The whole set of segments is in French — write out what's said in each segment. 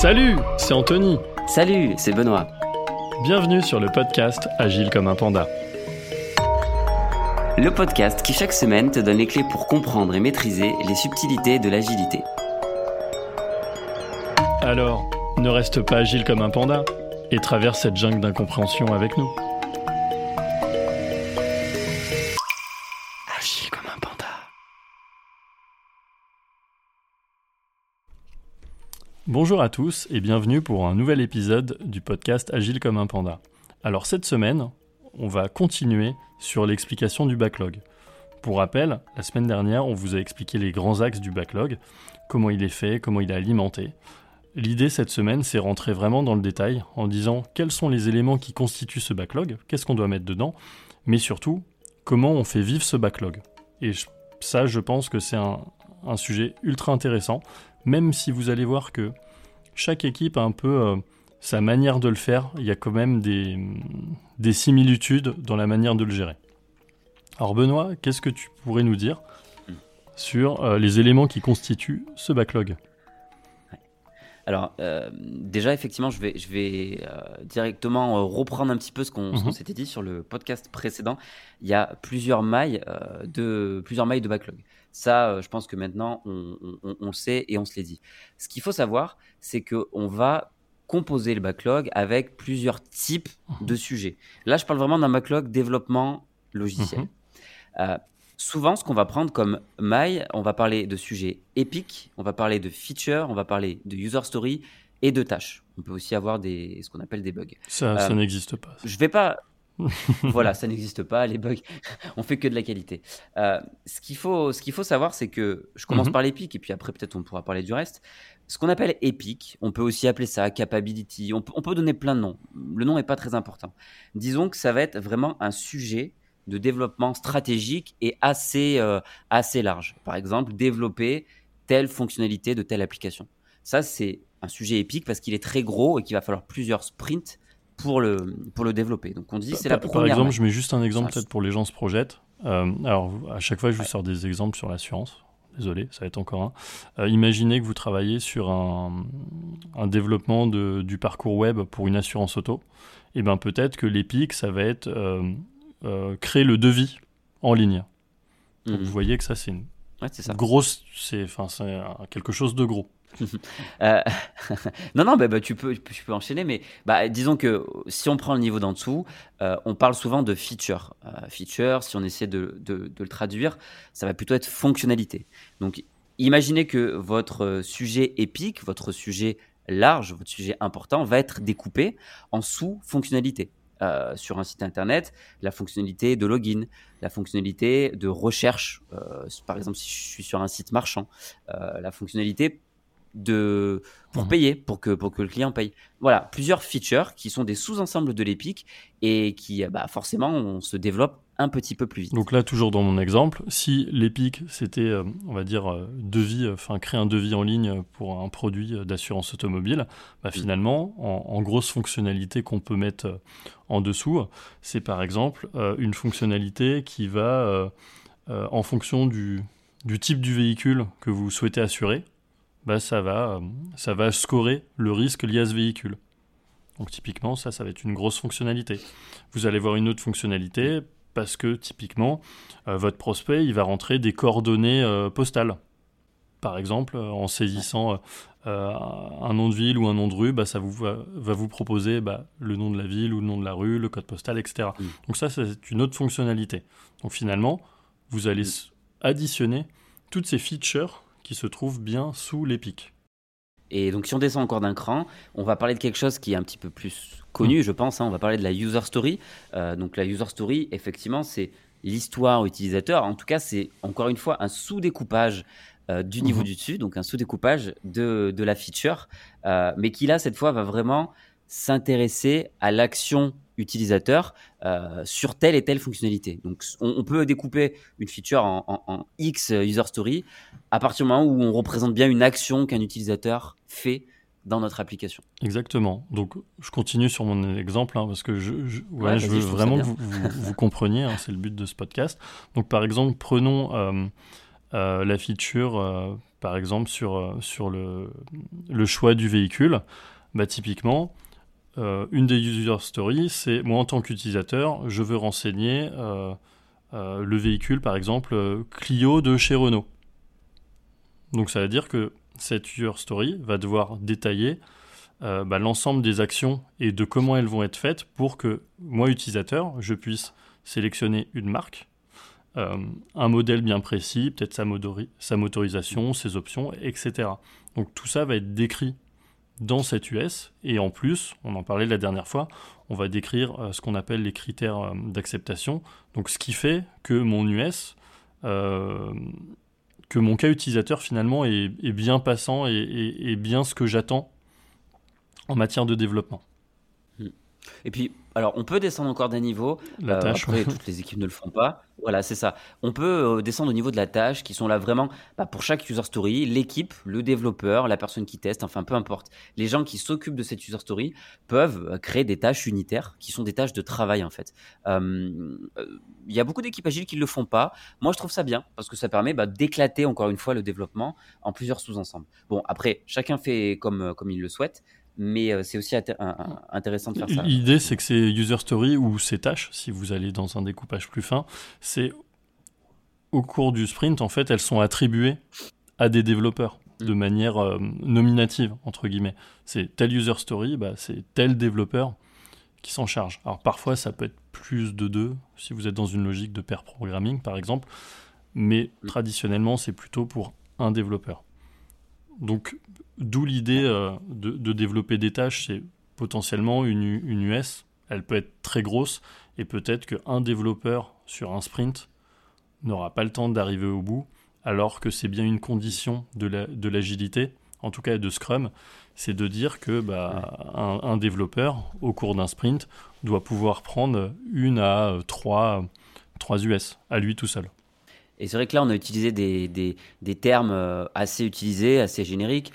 Salut, c'est Anthony. Salut, c'est Benoît. Bienvenue sur le podcast Agile comme un panda. Le podcast qui chaque semaine te donne les clés pour comprendre et maîtriser les subtilités de l'agilité. Alors, ne reste pas agile comme un panda et traverse cette jungle d'incompréhension avec nous. Bonjour à tous et bienvenue pour un nouvel épisode du podcast Agile comme un panda. Alors cette semaine, on va continuer sur l'explication du backlog. Pour rappel, la semaine dernière, on vous a expliqué les grands axes du backlog, comment il est fait, comment il est alimenté. L'idée cette semaine, c'est rentrer vraiment dans le détail en disant quels sont les éléments qui constituent ce backlog, qu'est-ce qu'on doit mettre dedans, mais surtout comment on fait vivre ce backlog. Et ça, je pense que c'est un, un sujet ultra intéressant, même si vous allez voir que chaque équipe a un peu euh, sa manière de le faire, il y a quand même des, des similitudes dans la manière de le gérer. Alors Benoît, qu'est-ce que tu pourrais nous dire sur euh, les éléments qui constituent ce backlog? Alors, euh, déjà, effectivement, je vais, je vais euh, directement euh, reprendre un petit peu ce qu'on Mhm. s'était dit sur le podcast précédent. Il y a plusieurs mailles, de, plusieurs mailles de backlog. Ça, euh, je pense que maintenant, on, on- on le sait et on se l'est dit. Ce qu'il faut savoir, c'est qu'on va composer le backlog avec plusieurs types de sujets. Là, je parle vraiment d'un backlog développement logiciel. Mhm. Euh, souvent, ce qu'on va prendre comme maille, on va parler de sujets épiques, on va parler de features, on va parler de user story et de tâches. On peut aussi avoir des, ce qu'on appelle des bugs. Ça, ça Euh, n'existe pas. Je vais pas. voilà, ça n'existe pas, les bugs. on fait que de la qualité. Euh, ce qu'il faut, ce qu'il faut savoir, c'est que je commence Mhm. par l'épique et puis après peut-être on pourra parler du reste. Ce qu'on appelle épique, on peut aussi appeler ça capability. On, peut- on peut donner plein de noms. Le nom n'est pas très important. Disons que ça va être vraiment un sujet de développement stratégique et assez, euh, assez large. Par exemple, développer telle fonctionnalité de telle application. Ça, c'est un sujet épique parce qu'il est très gros et qu'il va falloir plusieurs sprints pour le, pour le développer. Donc on dit c'est la première. Par exemple, je mets juste un exemple peut-être pour les gens se projettent. Euh, alors, à chaque fois, je vous sors des exemples sur l'assurance. Désolé, ça va être encore un. Euh, imaginez que vous travaillez sur un, un développement de- du parcours web pour une assurance auto. Et bien peut-être que l'épique, ça va être euh, euh, créer le devis en ligne. Donc, Mhm. Vous voyez que ça, c'est une Ouais, ça. grosse, c'est quelque chose de gros. Euh, non, non, bah, bah, tu, peux, enchaîner, mais bah, disons que si on prend le niveau d'en dessous, euh, on parle souvent de feature. Euh, feature, si on essaie de, le traduire, ça va plutôt être fonctionnalité. Donc, imaginez que votre sujet épique, votre sujet large, votre sujet important va être découpé en sous-fonctionnalités. Sur un site internet, la fonctionnalité de login, la fonctionnalité de recherche, par exemple si je suis sur un site marchand, la fonctionnalité de pour Mhm. payer, pour que pour que le client paye. Voilà, plusieurs features qui sont des sous-ensembles de l'Epic et qui bah, forcément on se développe un petit peu plus vite. Donc là, toujours dans mon exemple, si l'épique, c'était, euh, on va dire, euh, devis, euh, enfin, créer un devis en ligne pour un produit d'assurance automobile, bah, finalement, en, en grosse fonctionnalité qu'on peut mettre en dessous, c'est par exemple une fonctionnalité qui va, en fonction du, du type du véhicule que vous souhaitez assurer, bah, ça, va, euh, ça va scorer le risque lié à ce véhicule. Donc typiquement, ça, ça va être une grosse fonctionnalité. Vous allez voir une autre fonctionnalité parce que typiquement, euh, votre prospect, il va rentrer des coordonnées euh, postales. Par exemple, en saisissant euh, un nom de ville ou un nom de rue, bah, ça vous va, va vous proposer bah, le nom de la ville ou le nom de la rue, le code postal, etc. Mm. Donc ça, c'est une autre fonctionnalité. Donc finalement, vous allez Mm. additionner toutes ces features qui se trouvent bien sous l'épique. Et donc si on descend encore d'un cran, on va parler de quelque chose qui est un petit peu plus Mm. connu, je pense. hein. on va parler de la user story. Euh, donc la user story, effectivement, c'est l'histoire utilisateur. En tout cas, c'est encore une fois un sous-découpage euh, du niveau Mhm. du dessus, donc un sous-découpage de, de la feature, euh, mais qui là, cette fois, va vraiment s'intéresser à l'action utilisateur euh, sur telle et telle fonctionnalité. Donc on, on peut découper une feature en, en- en X user story à partir du moment où on représente bien une action qu'un utilisateur fait dans notre application. Exactement. Donc, je continue sur mon exemple, hein, parce que je, je- ouais, Ouais, je vas-y, veux je vraiment que vous, vous- vous compreniez, hein, c'est le but de ce podcast. Donc, par exemple, prenons euh, euh, la feature, par exemple sur, sur le, le choix du véhicule, bah, typiquement, une des user stories, c'est moi en tant qu'utilisateur, je veux renseigner le véhicule, par exemple, Clio de chez Renault. Donc ça veut dire que cette user story va devoir détailler euh, bah, l'ensemble des actions et de comment elles vont être faites pour que moi, utilisateur, je puisse sélectionner une marque, euh, un modèle bien précis, peut-être sa, motorisation, ses options, etc. Donc tout ça va être décrit dans cette US et en plus, on en parlait la dernière fois, on va décrire euh, ce qu'on appelle les critères d'acceptation. Donc ce qui fait que mon US que mon cas utilisateur finalement est, bien passant et, bien ce que j'attends en matière de développement. Et puis, alors, on peut descendre encore d'un niveau. La euh, tâche. Après, toutes les équipes ne le font pas. Voilà, c'est ça. On peut euh, descendre au niveau de la tâche, qui sont là vraiment bah, pour chaque user story, l'équipe, le développeur, la personne qui teste, enfin peu importe. Les gens qui s'occupent de cette user story peuvent euh, créer des tâches unitaires, qui sont des tâches de travail en fait. Il y a beaucoup d'équipes agiles qui ne le font pas. Moi, je trouve ça bien parce que ça permet bah, d'éclater encore une fois le développement en plusieurs sous-ensembles. Bon, après, chacun fait comme, comme il le souhaite mais euh, c'est aussi intéressant de faire ça. L'idée, c'est que ces user stories ou ces tâches, si vous allez dans un découpage plus fin, c'est au cours du sprint, en fait, elles sont attribuées à des développeurs de mm. manière euh, nominative, entre guillemets. C'est tel user story, bah, c'est tel développeur qui s'en charge. Alors parfois, ça peut être plus de deux, si vous êtes dans une logique de pair programming, par exemple, mais mm. traditionnellement, c'est plutôt pour un développeur. Donc, d'où l'idée euh, de, développer des tâches, c'est potentiellement une, US, elle peut être très grosse, et peut-être qu'un développeur sur un sprint n'aura pas le temps d'arriver au bout, alors que c'est bien une condition de l'agilité, en tout cas de Scrum, c'est de dire que bah, un, développeur, au cours d'un sprint, doit pouvoir prendre une à trois, trois US, à lui tout seul. Et c'est vrai que là, on a utilisé des, des, des termes euh, assez utilisés, assez génériques.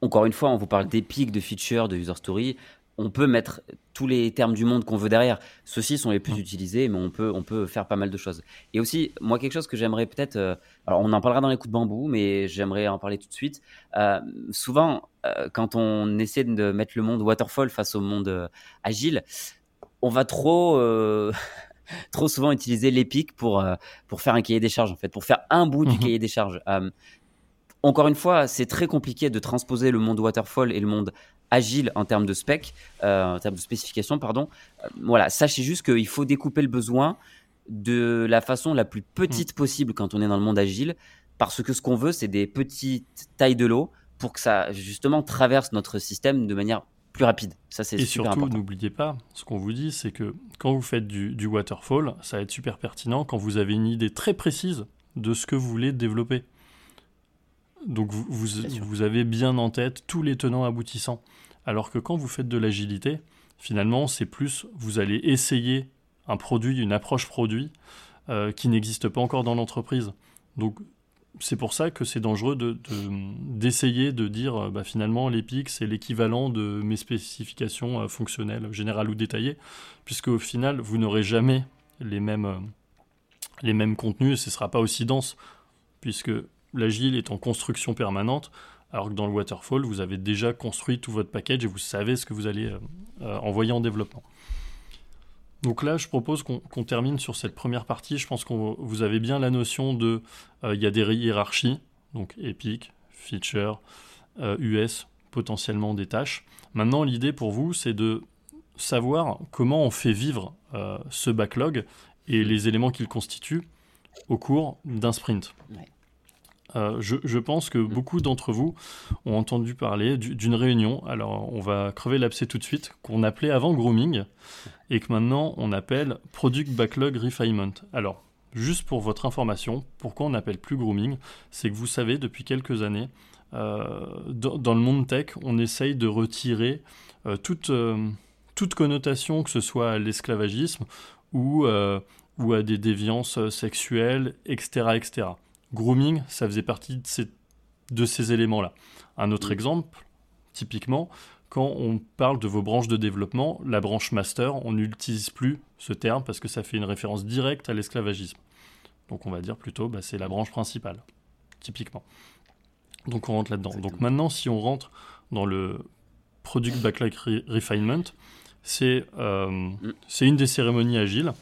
encore une fois, on vous parle d'épiques, de features, de user story. On peut mettre tous les termes du monde qu'on veut derrière. Ceux-ci sont les plus utilisés, mais on peut, on peut faire pas mal de choses. Et aussi, moi, quelque chose que j'aimerais peut-être. Euh, alors, on en parlera dans les coups de bambou, mais j'aimerais en parler tout de suite. Euh, souvent, quand on essaie de mettre le monde waterfall face au monde agile, on va trop trop souvent utiliser l'Epic pour, euh, pour faire un cahier des charges, en fait, pour faire un bout du mhm. cahier des charges. Euh, encore une fois, c'est très compliqué de transposer le monde waterfall et le monde agile en termes de spec, euh, en termes de spécification, pardon. voilà, sachez juste qu'il faut découper le besoin de la façon la plus petite mhm. possible quand on est dans le monde agile, parce que ce qu'on veut, c'est des petites tailles de l'eau pour que ça justement traverse notre système de manière plus rapide. Ça, c'est Et surtout, n'oubliez pas, ce qu'on vous dit, c'est que quand vous faites du, waterfall, ça va être super pertinent quand vous avez une idée très précise de ce que vous voulez développer. Donc vous, vous, avez bien en tête tous les tenants aboutissants. Alors que quand vous faites de l'agilité, finalement, c'est plus, vous allez essayer un produit, une approche produit euh, qui n'existe pas encore dans l'entreprise. Donc c'est pour ça que c'est dangereux d'essayer de, dire euh, bah, finalement l'EPIC c'est l'équivalent de mes spécifications euh, fonctionnelles, générales ou détaillées, puisque au final vous n'aurez jamais les mêmes, euh, les mêmes contenus et ce ne sera pas aussi dense, puisque l'agile est en construction permanente, alors que dans le waterfall vous avez déjà construit tout votre package et vous savez ce que vous allez envoyer en développement. Donc là, je propose qu'on termine sur cette première partie. Je pense que vous avez bien la notion de, euh, il y a des hiérarchies, donc Epic, Feature, US, euh, potentiellement des tâches. Maintenant, l'idée pour vous, c'est de savoir comment on fait vivre euh, ce backlog et les éléments qu'il constitue au cours d'un sprint. Euh, je, pense que beaucoup d'entre vous ont entendu parler d'une réunion, alors on va crever l'abcès tout de suite, qu'on appelait avant grooming, et que maintenant on appelle Product Backlog Refinement. Alors, juste pour votre information, pourquoi on n'appelle plus grooming? C'est que vous savez, depuis quelques années, euh, dans, le monde tech, on essaye de retirer euh, toute, toute connotation, que ce soit à l'esclavagisme ou, ou à des déviances sexuelles, etc. etc grooming, ça faisait partie de ces, de ces éléments-là. Un autre exemple, typiquement, quand on parle de vos branches de développement, la branche master, on n'utilise plus ce terme parce que ça fait une référence directe à l'esclavagisme. Donc on va dire plutôt, bah, c'est la branche principale, typiquement. Donc on rentre là-dedans. Donc maintenant, si on rentre dans le Product Backlog Refinement, c'est mm. c'est une des cérémonies agiles.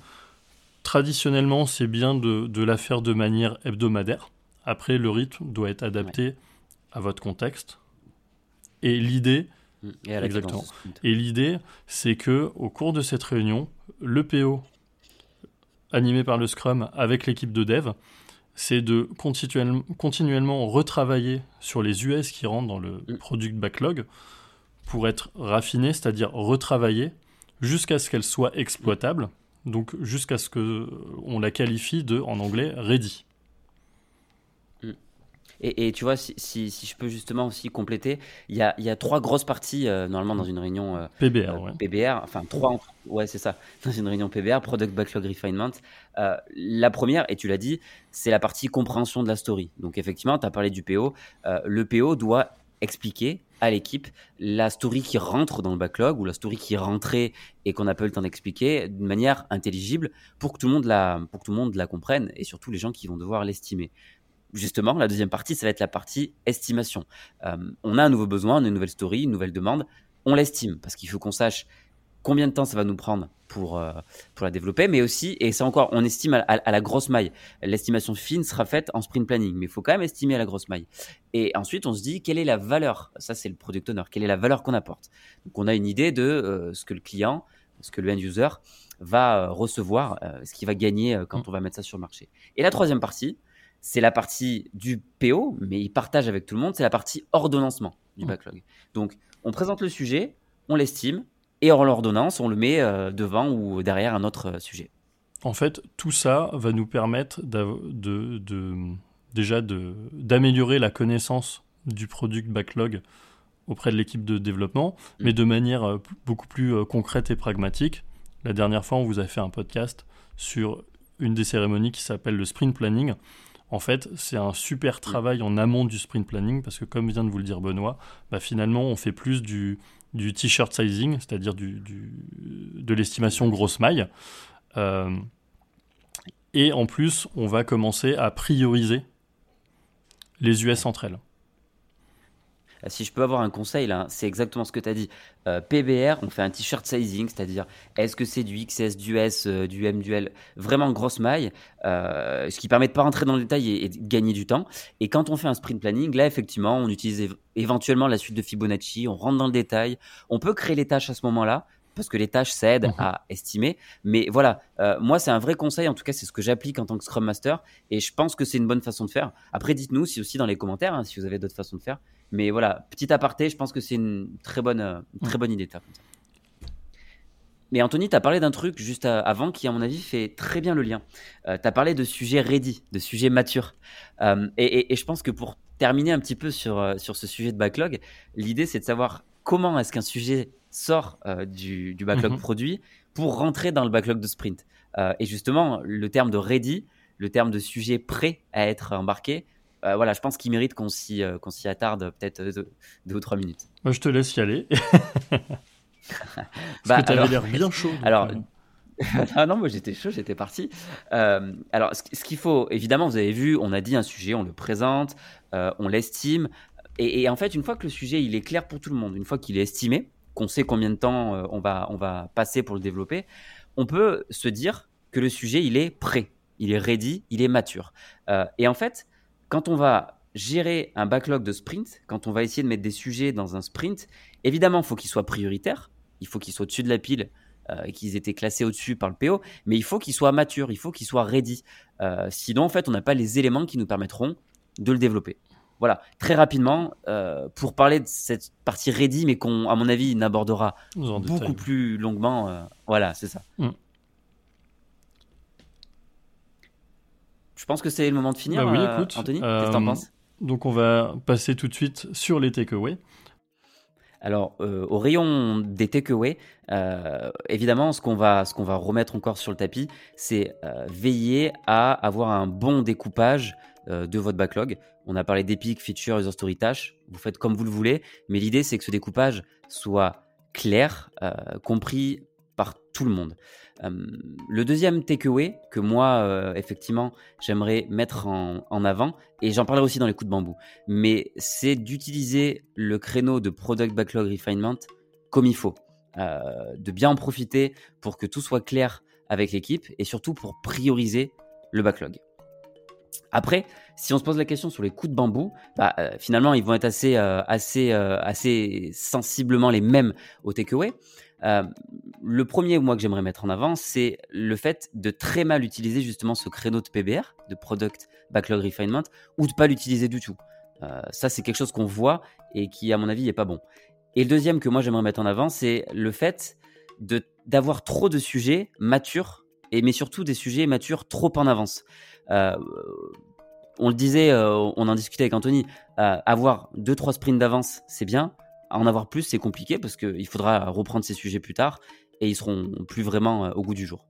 Traditionnellement, c'est bien de, de, la faire de manière hebdomadaire. Après, le rythme doit être adapté à votre contexte. Et l'idée, mm. exactement. Et l'idée, c'est que au cours de cette réunion, le PO animé par le Scrum avec l'équipe de dev, c'est de continuellement retravailler sur les US qui rentrent dans le mm. product backlog pour être raffiné, c'est-à-dire retravailler jusqu'à ce qu'elle soit exploitable, donc jusqu'à ce qu'on la qualifie de, en anglais, ready. Et, tu vois, si, si, je peux justement aussi compléter, il y a, y a trois grosses parties euh, normalement dans une réunion euh, PBR. Euh, PBR, enfin trois, ouais, c'est ça, dans une réunion PBR, Product Backlog Refinement. la première, et tu l'as dit, c'est la partie compréhension de la story. Donc effectivement, tu as parlé du PO. le PO doit expliquer à l'équipe la story qui rentre dans le backlog ou la story qui est rentrée et qu'on n'a pas eu le temps d'expliquer d'une manière intelligible pour que tout le monde la pour que tout le monde la comprenne et surtout les gens qui vont devoir l'estimer justement, la deuxième partie, ça va être la partie estimation. Euh, on a un nouveau besoin, une nouvelle story, une nouvelle demande. On l'estime parce qu'il faut qu'on sache combien de temps ça va nous prendre pour, euh, pour la développer, mais aussi, et c'est encore, on estime à, la grosse maille. L'estimation fine sera faite en sprint planning, mais il faut quand même estimer à la grosse maille. Et ensuite, on se dit, quelle est la valeur? Ça, c'est le product owner. Quelle est la valeur qu'on apporte? Donc, on a une idée de euh, ce que le client, ce que le end user va recevoir, ce qu'il va gagner quand mmh. on va mettre ça sur le marché. Et la troisième partie, c'est la partie du PO, mais il partage avec tout le monde, c'est la partie ordonnancement du mmh. backlog. Donc, on présente le sujet, on l'estime, et en l'ordonnance, on le met euh, devant ou derrière un autre euh, sujet. En fait, tout ça va nous permettre de, déjà d'améliorer la connaissance du product backlog auprès de l'équipe de développement, mmh. mais de manière euh, beaucoup plus concrète et pragmatique. La dernière fois, on vous a fait un podcast sur une des cérémonies qui s'appelle le sprint planning. En fait, c'est un super mm. travail en amont du sprint planning parce que, comme vient de vous le dire Benoît, bah, finalement, on fait plus du, t-shirt sizing, c'est-à-dire du, de l'estimation grosse maille. Euh, et en plus, on va commencer à prioriser les US entre elles. Euh, si je peux avoir un conseil, là, c'est exactement ce que tu as dit. Euh, PBR, on fait un t-shirt sizing, c'est-à-dire est-ce que c'est du XS, du S, euh, du M, du L, vraiment grosse maille, ce qui permet de pas rentrer dans le détail et, de gagner du temps. Et quand on fait un sprint planning, là, effectivement, on utilise éventuellement la suite de Fibonacci, on rentre dans le détail, on peut créer les tâches à ce moment-là, parce que les tâches, aide mhm. à estimer. Mais voilà, moi, c'est un vrai conseil. En tout cas, c'est ce que j'applique en tant que Scrum Master. Et je pense que c'est une bonne façon de faire. Après, dites-nous si aussi dans les commentaires, hein, si vous avez d'autres façons de faire. Mais voilà, petit aparté, je pense que c'est une très bonne, euh, très bonne idée. Mais Anthony, tu as parlé d'un truc juste avant qui, à mon avis, fait très bien le lien. Euh, tu as parlé de sujets ready, de sujets matures. Euh, et, je pense que pour terminer un petit peu sur, sur ce sujet de backlog, l'idée, c'est de savoir comment est-ce qu'un sujet sort du, backlog mhm. produit pour rentrer dans le backlog de sprint. et justement, le terme de ready, le terme de sujet prêt à être embarqué, euh, voilà, je pense qu'il mérite qu'on s'y, euh, qu'on s'y attarde peut-être deux, ou trois minutes. Moi, je te laisse y aller. Parce que tu avais l'air bien chaud. Alors, ah non, moi j'étais chaud, j'étais parti. Euh, alors, ce, qu'il faut, évidemment, vous avez vu, on a dit un sujet, on le présente, on l'estime. Et, en fait, une fois que le sujet il est clair pour tout le monde, une fois qu'il est estimé, qu'on sait combien de temps on, va, on va passer pour le développer, on peut se dire que le sujet il est prêt, il est ready, il est mature. et en fait, quand on va gérer un backlog de sprint, quand on va essayer de mettre des sujets dans un sprint, évidemment, il faut qu'ils soient prioritaires, il faut qu'ils soient au-dessus de la pile euh, et qu'ils aient été classés au-dessus par le PO, mais il faut qu'ils soient matures, il faut qu'ils soient ready. Euh, sinon, en fait, on n'a pas les éléments qui nous permettront de le développer. Voilà, très rapidement, euh, pour parler de cette partie ready, mais qu'on, à mon avis, n'abordera beaucoup plus longuement. voilà, c'est ça. Mm. Je pense que c'est le moment de finir. Bah oui, euh, écoute, Anthony, qu'est-ce que t'en euh, penses? Donc on va passer tout de suite sur les takeaways. Alors, euh, au rayon des takeaways, évidemment, ce qu'on va, ce qu'on va remettre encore sur le tapis, c'est veiller à avoir un bon découpage de votre backlog. On a parlé d'Epic, Feature, User Story Tâche. Vous faites comme vous le voulez, mais l'idée, c'est que ce découpage soit clair, compris par tout le monde. le deuxième takeaway que moi, effectivement, j'aimerais mettre en, avant, et j'en parlerai aussi dans les coups de bambou, mais c'est d'utiliser le créneau de Product Backlog Refinement comme il faut. de bien en profiter pour que tout soit clair avec l'équipe et surtout pour prioriser le backlog. Après, si on se pose la question sur les coups de bambou, bah, euh, finalement, ils vont être assez, euh, assez, euh, assez sensiblement les mêmes au takeaway. Le premier, moi, que j'aimerais mettre en avant, c'est le fait de très mal utiliser justement ce créneau de PBR, de Product Backlog Refinement, ou de pas l'utiliser du tout. ça, c'est quelque chose qu'on voit et qui, à mon avis, n'est pas bon. Et le deuxième que moi, j'aimerais mettre en avant, c'est le fait d'avoir trop de sujets matures, et mais surtout des sujets matures trop en avance. Euh, on le disait, euh, on en discutait avec Anthony, euh, avoir 2-3 sprints d'avance, c'est bien. En avoir plus, c'est compliqué parce qu'il faudra reprendre ces sujets plus tard et ils seront plus vraiment au goût du jour.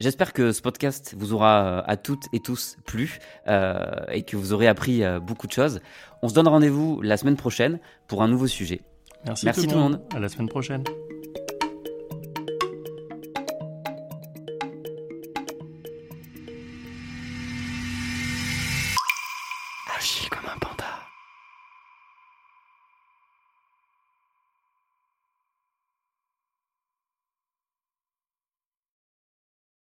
J'espère que ce podcast vous aura à toutes et tous plu et que vous aurez appris beaucoup de choses. On se donne rendez-vous la semaine prochaine pour un nouveau sujet. Merci, tout, le monde. À la semaine prochaine.